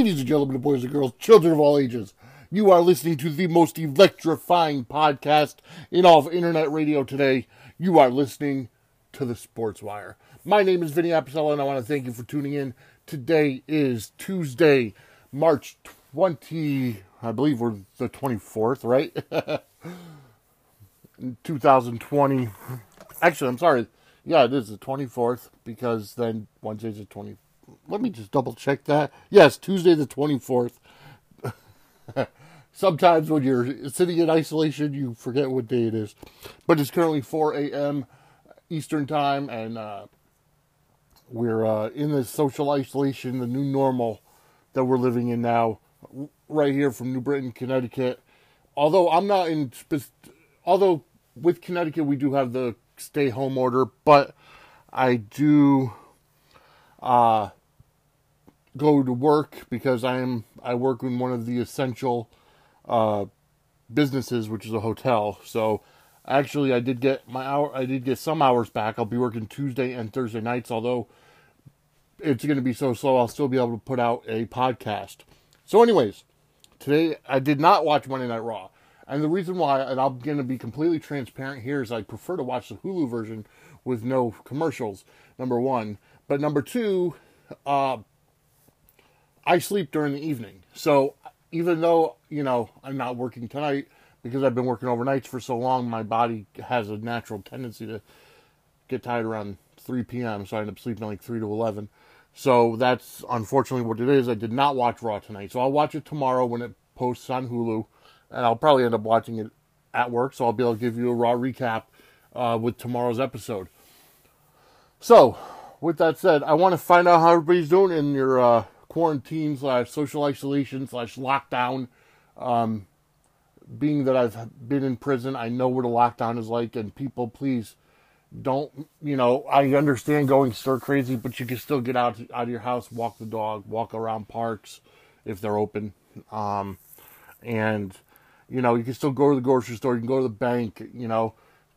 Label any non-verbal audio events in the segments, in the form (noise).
Ladies and gentlemen, boys and girls, children of all ages, you are listening to the most electrifying podcast in all of internet radio today. You are listening to the Sports Wire. My name is Vinny Apicella, and I want to thank you for tuning in. Today is Tuesday, March 20, I believe we're the 24th, right? (laughs) 2020. Actually, I'm sorry. Yeah, it is the 24th because then Wednesday's the 20th let me just double check that. Yes, Tuesday the 24th. (laughs) Sometimes when you're sitting in isolation, you forget what day it is. But it's currently 4 a.m. Eastern Time, and uh, we're uh, in this social isolation, the new normal that we're living in now, right here from New Britain, Connecticut. Although I'm not in, although with Connecticut we do have the stay home order, but I do uh, go to work because I am I work in one of the essential uh, businesses, which is a hotel. So actually, I did get my hour. I did get some hours back. I'll be working Tuesday and Thursday nights, although it's going to be so slow. I'll still be able to put out a podcast. So, anyways, today I did not watch Monday Night Raw. And the reason why, and I'm going to be completely transparent here, is I prefer to watch the Hulu version with no commercials, number one. But number two, uh, I sleep during the evening. So even though, you know, I'm not working tonight because I've been working overnights for so long, my body has a natural tendency to get tired around 3 p.m. So I end up sleeping like 3 to 11. So that's unfortunately what it is. I did not watch Raw tonight. So I'll watch it tomorrow when it posts on Hulu. And I'll probably end up watching it at work. So I'll be able to give you a Raw recap uh, with tomorrow's episode. So, with that said, I want to find out how everybody's doing in your uh, quarantine slash social isolation slash lockdown. Um, being that I've been in prison, I know what a lockdown is like, and people, please don't, you know, I understand going stir crazy, but you can still get out out of your house, walk the dog, walk around parks if they're open, um, and you know, you can still go to the grocery store, you can go to the bank, you know,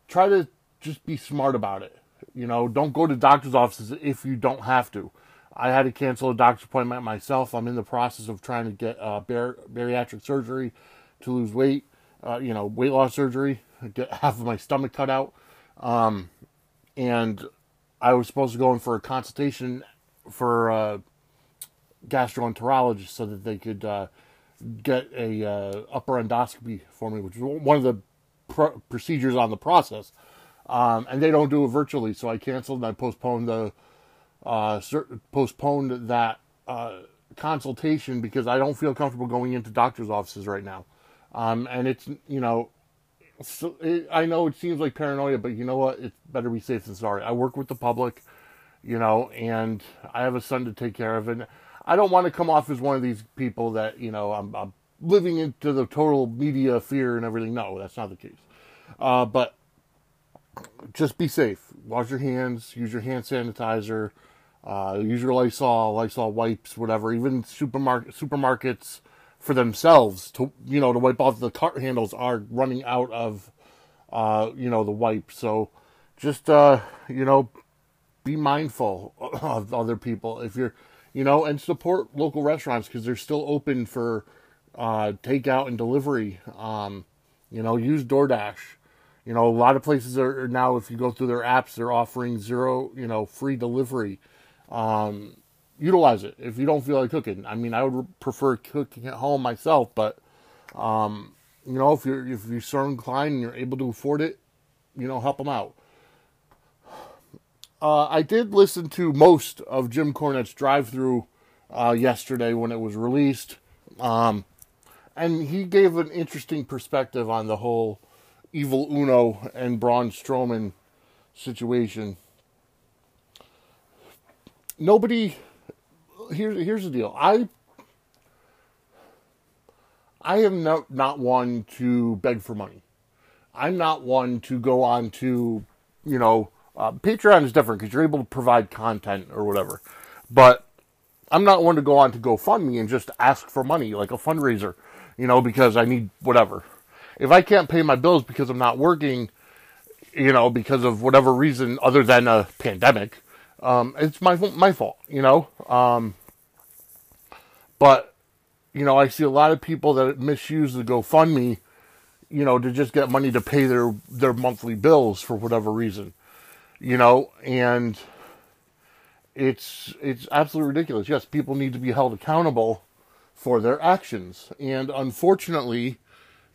try to just be smart about it. You know, don't go to doctor's offices if you don't have to. I had to cancel a doctor's appointment myself. I'm in the process of trying to get uh, bar- bariatric surgery to lose weight, uh, you know, weight loss surgery, get (laughs) half of my stomach cut out. Um, and I was supposed to go in for a consultation for a uh, gastroenterologist so that they could uh, get a uh, upper endoscopy for me, which is one of the pr- procedures on the process. Um, and they don't do it virtually, so I canceled and I postponed the uh, postponed that uh, consultation because I don't feel comfortable going into doctor's offices right now. Um, and it's, you know, so it, I know it seems like paranoia, but you know what? It's better be safe than sorry. I work with the public, you know, and I have a son to take care of. And I don't want to come off as one of these people that, you know, I'm, I'm living into the total media fear and everything. No, that's not the case. Uh, but just be safe. Wash your hands, use your hand sanitizer uh, your Lysol, Lysol wipes, whatever. Even supermarket supermarkets for themselves to you know to wipe off the cart handles are running out of uh, you know the wipes. So just uh, you know be mindful (coughs) of other people if you're you know and support local restaurants because they're still open for uh, takeout and delivery. Um, you know, use DoorDash. You know, a lot of places are now, if you go through their apps, they're offering zero, you know, free delivery um, utilize it if you don't feel like cooking. I mean, I would prefer cooking at home myself, but um, you know, if you're if you're so inclined and you're able to afford it, you know, help them out. (sighs) Uh, I did listen to most of Jim Cornette's drive-through uh, yesterday when it was released, um, and he gave an interesting perspective on the whole Evil Uno and Braun Strowman situation nobody here's here's the deal. I I am not not one to beg for money. I'm not one to go on to, you know, uh, Patreon is different because you're able to provide content or whatever. But I'm not one to go on to GoFundMe and just ask for money like a fundraiser, you know, because I need whatever. If I can't pay my bills because I'm not working, you know, because of whatever reason other than a pandemic, um, it's my my fault, you know. Um, But, you know, I see a lot of people that misuse the GoFundMe, you know, to just get money to pay their, their monthly bills for whatever reason. You know, and it's it's absolutely ridiculous. Yes, people need to be held accountable for their actions, and unfortunately,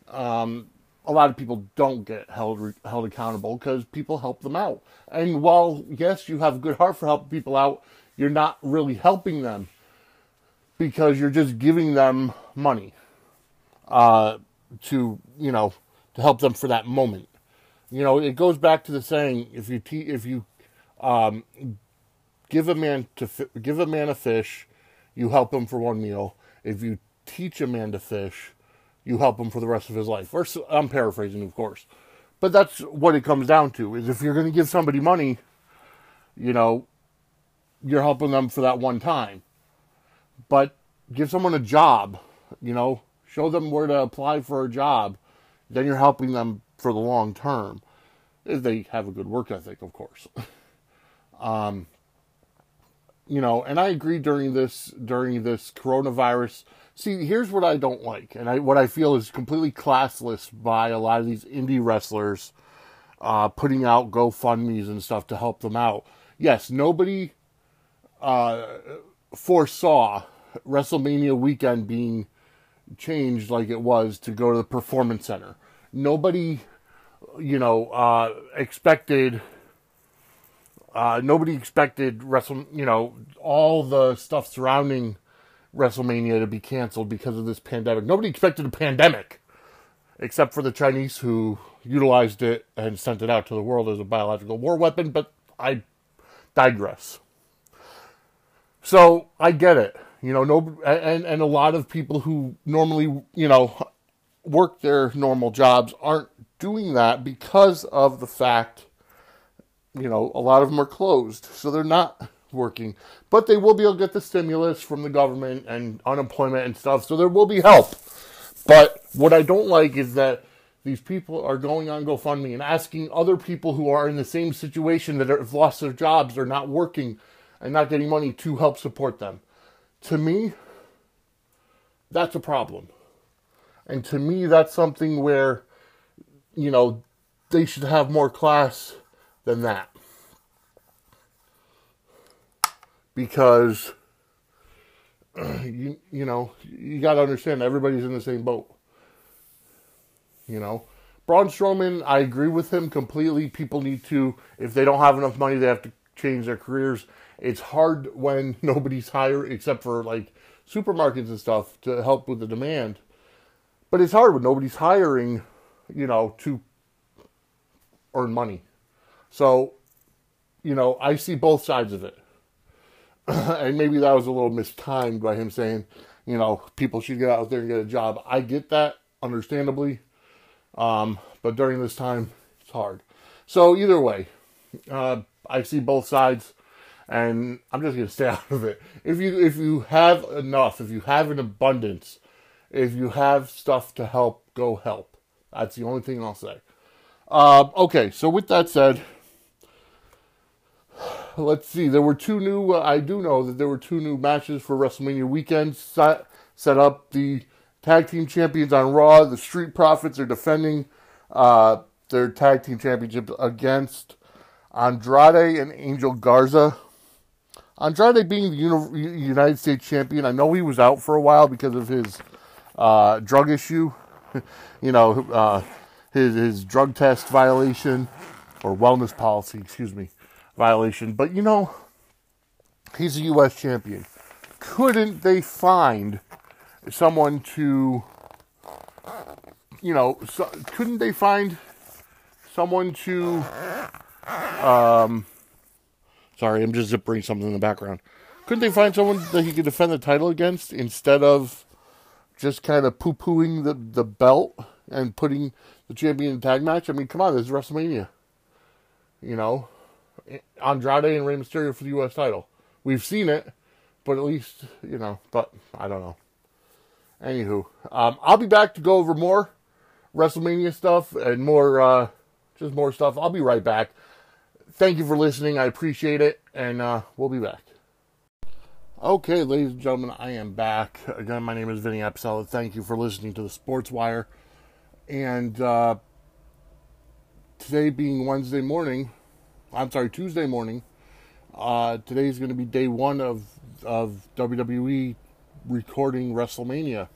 um, a lot of people don't get held held accountable because people help them out. And while yes, you have a good heart for helping people out, you're not really helping them because you're just giving them money uh, to you know to help them for that moment. You know, it goes back to the saying: if you te- if you um, give a man to fi- give a man a fish, you help him for one meal. If you teach a man to fish, you help him for the rest of his life. Or I'm paraphrasing, of course, but that's what it comes down to. Is if you're going to give somebody money, you know, you're helping them for that one time. But give someone a job, you know, show them where to apply for a job, then you're helping them for the long term. If they have a good work ethic, of course. (laughs) um, you know, and I agree during this during this coronavirus. See, here's what I don't like, and I what I feel is completely classless by a lot of these indie wrestlers uh, putting out GoFundmes and stuff to help them out. Yes, nobody uh, foresaw WrestleMania weekend being changed like it was to go to the Performance Center. Nobody, you know, uh, expected uh, nobody expected Wrestle, you know, all the stuff surrounding WrestleMania to be canceled because of this pandemic. Nobody expected a pandemic, except for the Chinese who utilized it and sent it out to the world as a biological war weapon. But I digress. So I get it, you know, no, and and a lot of people who normally, you know, work their normal jobs aren't doing that because of the fact you know, a lot of them are closed, so they're not working. But they will be able to get the stimulus from the government and unemployment and stuff, so there will be help. But what I don't like is that these people are going on GoFundMe and asking other people who are in the same situation that have lost their jobs or not working and not getting money to help support them. To me, that's a problem. And to me, that's something where, you know, they should have more class than that. Because (clears throat) you you know, you got to understand everybody's in the same boat. You know, Braun Strowman, I agree with him completely. People need to if they don't have enough money, they have to change their careers. It's hard when (laughs) nobody's hired except for like supermarkets and stuff to help with the demand. But it's hard when nobody's hiring, you know, to earn money. So, you know, I see both sides of it. (coughs) and maybe that was a little mistimed by him saying, you know, people should get out there and get a job. I get that, understandably. Um, but during this time, it's hard. So either way, uh, I see both sides, and I'm just gonna (laughs) stay out of it. If you if you have enough, if you have an abundance, if you have stuff to help, go help. That's the only thing I'll say. Uh, okay, so with that said (laughs) let's see. There were two new. Uh, I do know that there were two new matches for WrestleMania weekend. Set, set up the tag team champions on Raw. The Street Profits are defending uh, their tag team championship against Andrade and Angel Garza. Andrade being the Uni- United States champion, I know he was out for a while because of his uh, drug issue. (laughs) you know, uh, his his drug test violation or wellness policy. Excuse me violation. But you know, he's a U.S. champion. Couldn't they find someone to, you know, so, couldn't they find someone to, um, sorry, I'm just zippering something in the background. Couldn't they find someone that he could defend the title against instead of just kind of poo pooing the, the belt and putting the champion in tag match? I mean, come on, this is WrestleMania. You know, Andrade and Rey Mysterio for the U.S. title. We've seen it, but at least, you know, but I don't know. Anywho, um, I'll be back to go over more WrestleMania stuff and more, uh, just more stuff. I'll be right back. Thank you for listening. I appreciate it, and uh, we'll be back. Okay, ladies and gentlemen, I am back. Again, my name is Vinny Apicella. Thank you for listening to the Sports Wire. And uh, today being Wednesday morning, I'm sorry, Tuesday morning, uh, today is going to be day one of, of WWE recording WrestleMania.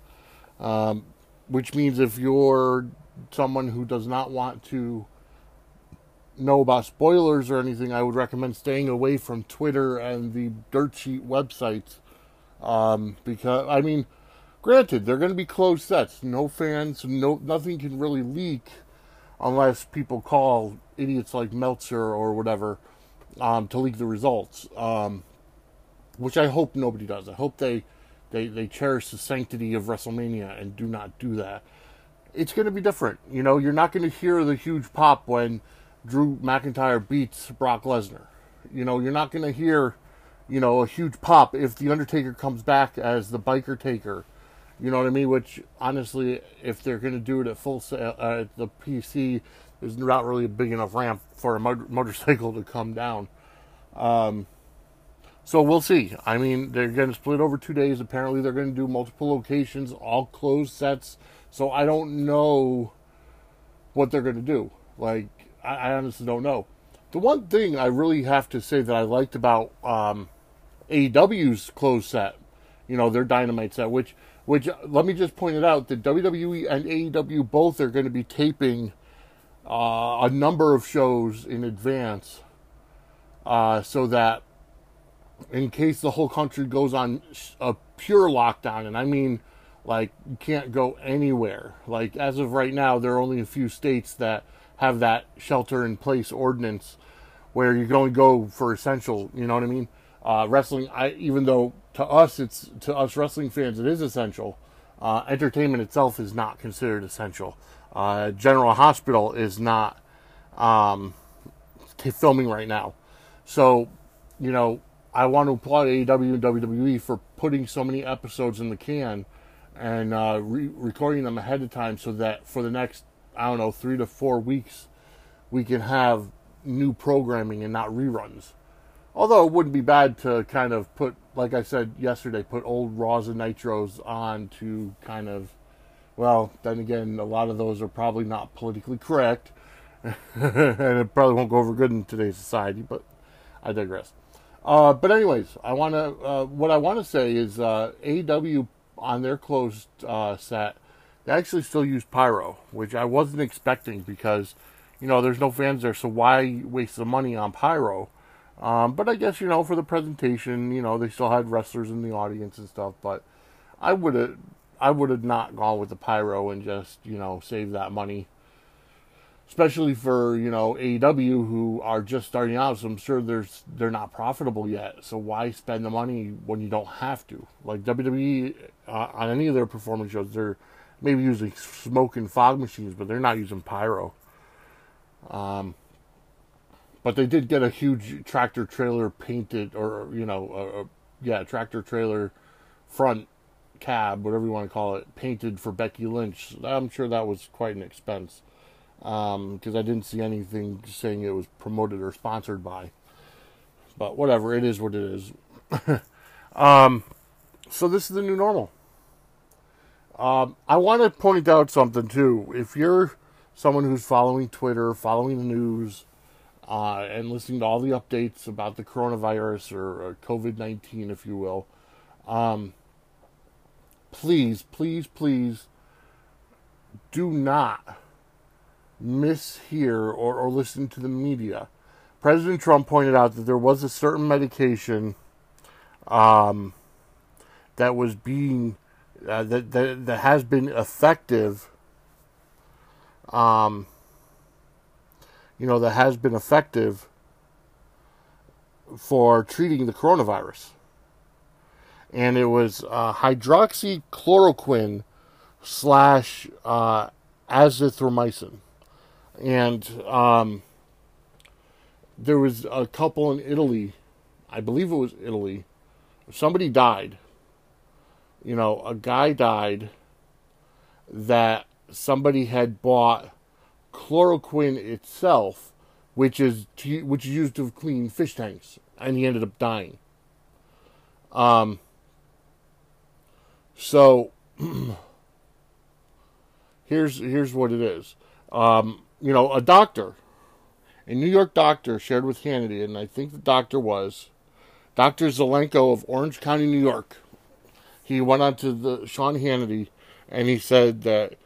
Um, which means if you're someone who does not want to know about spoilers or anything, I would recommend staying away from Twitter and the dirt sheet websites. Um, because I mean, granted, they're going to be closed sets. No fans, no nothing can really leak unless people call idiots like Meltzer or whatever um, to leak the results. Um, which I hope nobody does. I hope they they they cherish the sanctity of WrestleMania and do not do that. It's going to be different. You know, you're not going to hear the huge pop when Drew McIntyre beats Brock Lesnar. You know, you're not going to hear, you know, a huge pop if The Undertaker comes back as the biker taker. You know what I mean? Which, honestly, if they're going to do it at Full Sail, uh, the PC, is not really a big enough ramp for a motor- motorcycle to come down. Um, so we'll see. I mean, they're going to split over two days. Apparently, they're going to do multiple locations, all closed sets. So I don't know what they're going to do. Like, I, I honestly don't know. The one thing I really have to say that I liked about um, AEW's closed set, you know, their Dynamite set, which, which let me just point it out that WWE and AEW both are going to be taping uh, a number of shows in advance, uh, so that in case the whole country goes on a pure lockdown, and I mean, like you can't go anywhere. Like as of right now, there are only a few states that have that shelter in place ordinance where you can only go for essential. You know what I mean? Uh, wrestling, I even though to us it's to us wrestling fans it is essential. Uh, entertainment itself is not considered essential. Uh, General Hospital is not um, filming right now, so you know I want to applaud AEW and WWE for putting so many episodes in the can and uh, re- recording them ahead of time so that for the next I don't know, three to four weeks, we can have new programming and not reruns. Although it wouldn't be bad to kind of put, like I said yesterday, put old Raws and Nitros on to kind of, well, then again, a lot of those are probably not politically correct. (laughs) and it probably won't go over good in today's society, but I digress. Uh, but anyways, I want to. Uh, what I want to say is uh, AEW on their closed uh, set they actually still use pyro, which I wasn't expecting because, you know, there's no fans there, so why waste the money on pyro? Um, but I guess you know for the presentation, you know, they still had wrestlers in the audience and stuff. But I would have, I would have not gone with the pyro and just you know save that money, especially for you know AEW who are just starting out. So I'm sure there's they're not profitable yet. So why spend the money when you don't have to? Like WWE uh, on any of their performance shows, they're maybe using smoke and fog machines, but they're not using pyro. Um, but they did get a huge tractor trailer painted, or you know, uh, yeah, tractor trailer front cab, whatever you want to call it, painted for Becky Lynch. I'm sure that was quite an expense because um, I didn't see anything saying it was promoted or sponsored by. But whatever, it is what it is. (laughs) um, so this is the new normal. Um, I want to point out something too. If you're someone who's following Twitter, following the news, uh, and listening to all the updates about the coronavirus or, or COVID 19, if you will, um, please, please, please do not mishear or, or listen to the media. President Trump pointed out that there was a certain medication um, that was being uh, that, that that has been effective. Um, you know, that has been effective for treating the coronavirus, and it was uh, hydroxychloroquine slash uh, azithromycin, and um, there was a couple in Italy, I believe it was Italy. Somebody died you know, a guy died that somebody had bought chloroquine itself, which is to, which is used to clean fish tanks, and he ended up dying. Um, so (clears throat) here's here's what it is. Um, you know, a doctor, a New York doctor, shared with Hannity, and I think the doctor was Dr. Zelenko of Orange County, New York. He went on to the Sean Hannity, and he said that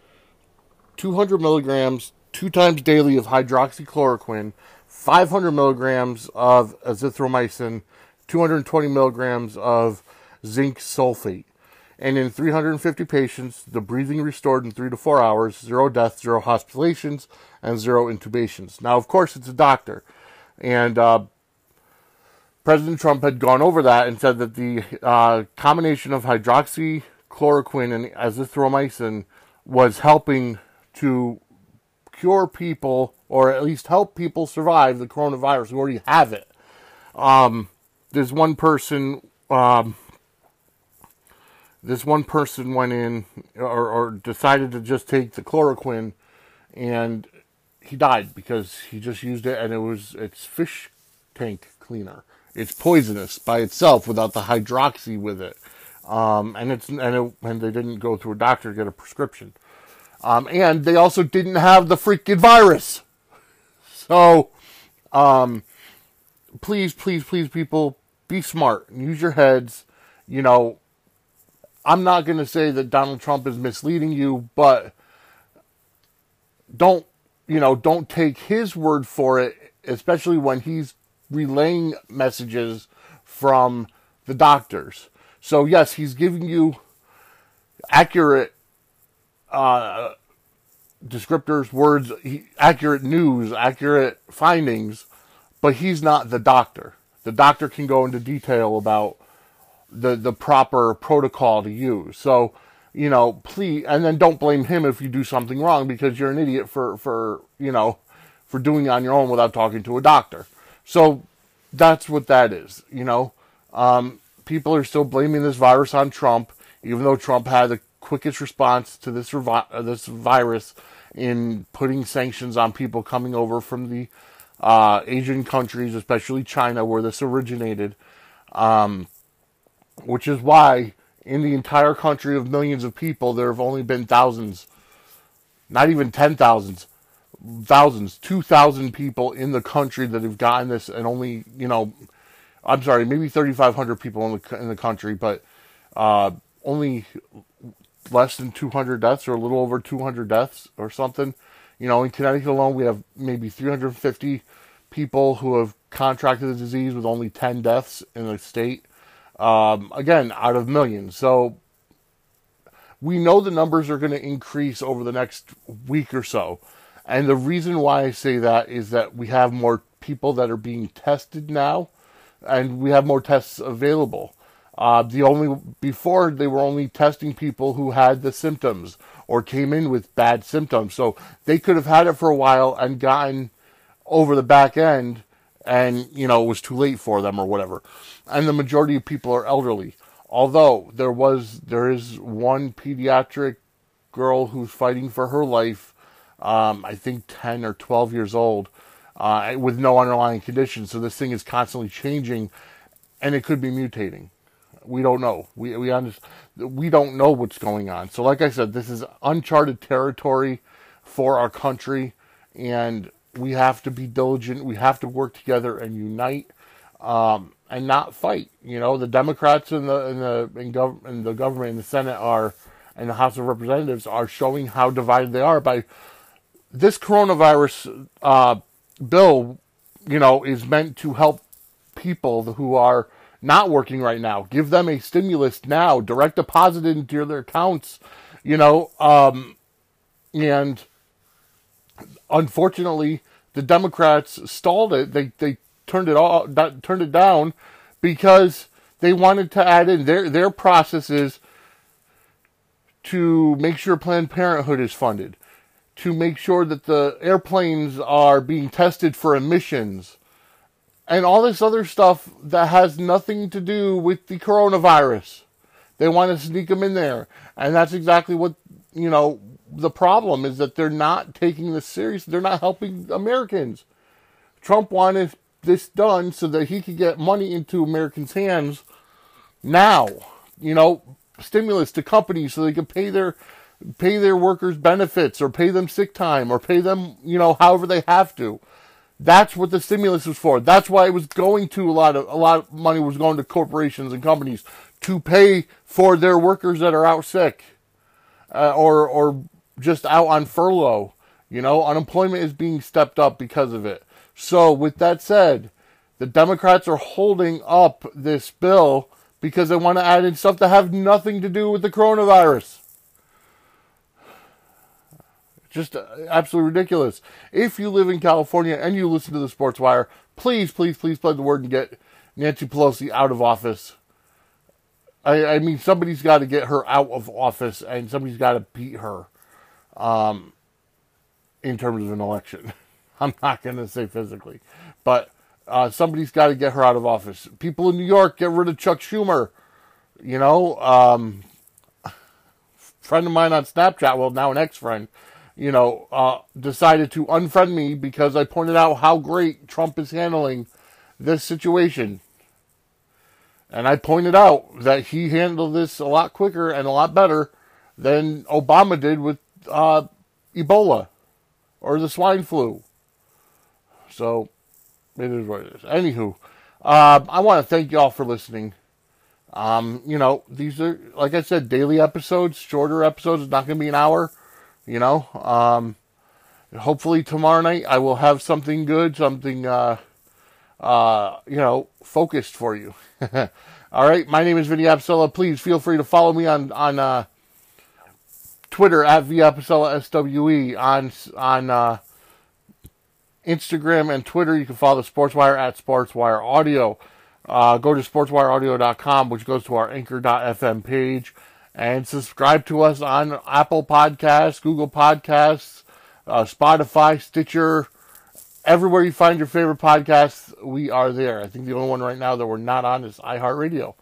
200 milligrams two times daily of hydroxychloroquine, 500 milligrams of azithromycin, 220 milligrams of zinc sulfate. And in 350 patients, the breathing restored in three to four hours, zero deaths, zero hospitalizations, and zero intubations. Now, of course, it's a doctor. And uh, President Trump had gone over that and said that the uh, combination of hydroxychloroquine and azithromycin was helping to cure people or at least help people survive the coronavirus who already have it. Um, there's one person, um, this one person went in or, or decided to just take the chloroquine and he died because he just used it and it was it's fish tank cleaner. It's poisonous by itself without the hydroxy with it. Um, and it's and it, and they didn't go through a doctor to get a prescription. Um, and they also didn't have the freaking virus. So, um, please, please, please, people, be smart and use your heads. You know, I'm not going to say that Donald Trump is misleading you, but don't, you know, don't take his word for it, especially when he's relaying messages from the doctors. So, yes, he's giving you accurate uh, descriptors, words, accurate news, accurate findings, but he's not the doctor. The doctor can go into detail about the the proper protocol to use. So, you know, please, and then don't blame him if you do something wrong because you're an idiot for for you know for doing it on your own without talking to a doctor. So that's what that is. You know, um, people are still blaming this virus on Trump, even though Trump had the quickest response to this revi- uh, this virus in putting sanctions on people coming over from the uh, Asian countries, especially China, where this originated. Um, which is why in the entire country of millions of people, there have only been thousands, not even ten thousands, thousands, two thousand people in the country that have gotten this, and only you know, I'm sorry, maybe thirty five hundred people in the in the country, but uh, only less than 200 deaths or a little over 200 deaths or something. You know, in Connecticut alone, we have maybe 350 people who have contracted the disease with only 10 deaths in the state. Um, again, out of millions. So we know the numbers are going to increase over the next week or so. And the reason why I say that is that we have more people that are being tested now and we have more tests available. Uh, the only before they were only testing people who had the symptoms or came in with bad symptoms, so they could have had it for a while and gotten over the back end, and you know it was too late for them or whatever. And the majority of people are elderly. Although there was there is one pediatric girl who's fighting for her life, um, I think ten or twelve years old, uh, with no underlying condition. So this thing is constantly changing, and it could be mutating. We don't know. We we understand, we don't know what's going on. So, like I said, this is uncharted territory for our country, and we have to be diligent. We have to work together and unite, um, and not fight. You know, the Democrats and the and the in gov- and the government and the Senate are, and the House of Representatives are showing how divided they are by this coronavirus uh, bill. You know, is meant to help people who are not working right now. Give them a stimulus now, direct deposit into their accounts, you know. Um, and unfortunately, the Democrats stalled it. They they turned it all turned it down because they wanted to add in their their processes to make sure Planned Parenthood is funded, to make sure that the airplanes are being tested for emissions and all this other stuff that has nothing to do with the coronavirus. They want to sneak them in there. And that's exactly what, you know, the problem is that they're not taking this serious. They're not helping Americans. Trump wanted this done so that he could get money into Americans' hands now. You know, stimulus to companies so they can pay their pay their workers benefits or pay them sick time or pay them, you know, however they have to. That's what the stimulus was for. That's why it was going to a lot of a lot of money was going to corporations and companies to pay for their workers that are out sick uh, or or just out on furlough. You know, unemployment is being stepped up because of it. So, with that said, the Democrats are holding up this bill because they want to add in stuff that have nothing to do with the coronavirus. Just uh, absolutely ridiculous. If you live in California and you listen to the Sports Wire, please, please, please spread the word and get Nancy Pelosi out of office. I, I mean, somebody's got to get her out of office, and somebody's got to beat her. Um, in terms of an election, (laughs) I'm not going to say physically, but uh, somebody's got to get her out of office. People in New York, get rid of Chuck Schumer. You know, um, (laughs) friend of mine on Snapchat, well, now an ex-friend, you know, uh, decided to unfriend me because I pointed out how great Trump is handling this situation. And I pointed out that he handled this a lot quicker and a lot better than Obama did with uh, Ebola or the swine flu. So it is what it is. Anywho, uh, I want to thank y'all for listening. Um, you know, these are, like I said, daily episodes, shorter episodes. It's not going to be an hour. You know, um, hopefully tomorrow night I will have something good, something, uh, uh, you know, focused for you. (laughs) All right. My name is Vinny Apicella. Please feel free to follow me on, on, uh, Twitter at Apicella SWE on, on, uh, Instagram and Twitter. You can follow the Sportswire at Sportswire Audio. Uh, go to sportswireaudio.com, which goes to our anchor.fm page and subscribe to us on Apple Podcasts, Google Podcasts, uh, Spotify, Stitcher, everywhere you find your favorite podcasts, we are there. I think the only one right now that we're not on is iHeartRadio.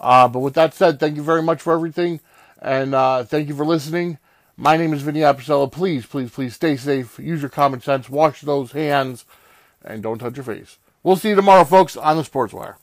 Uh, but with that said, thank you very much for everything, and uh, thank you for listening. My name is Vinny Apicella. Please, please, please stay safe. Use your common sense. Wash those hands, and don't touch your face. We'll see you tomorrow, folks, on the Sports Wire.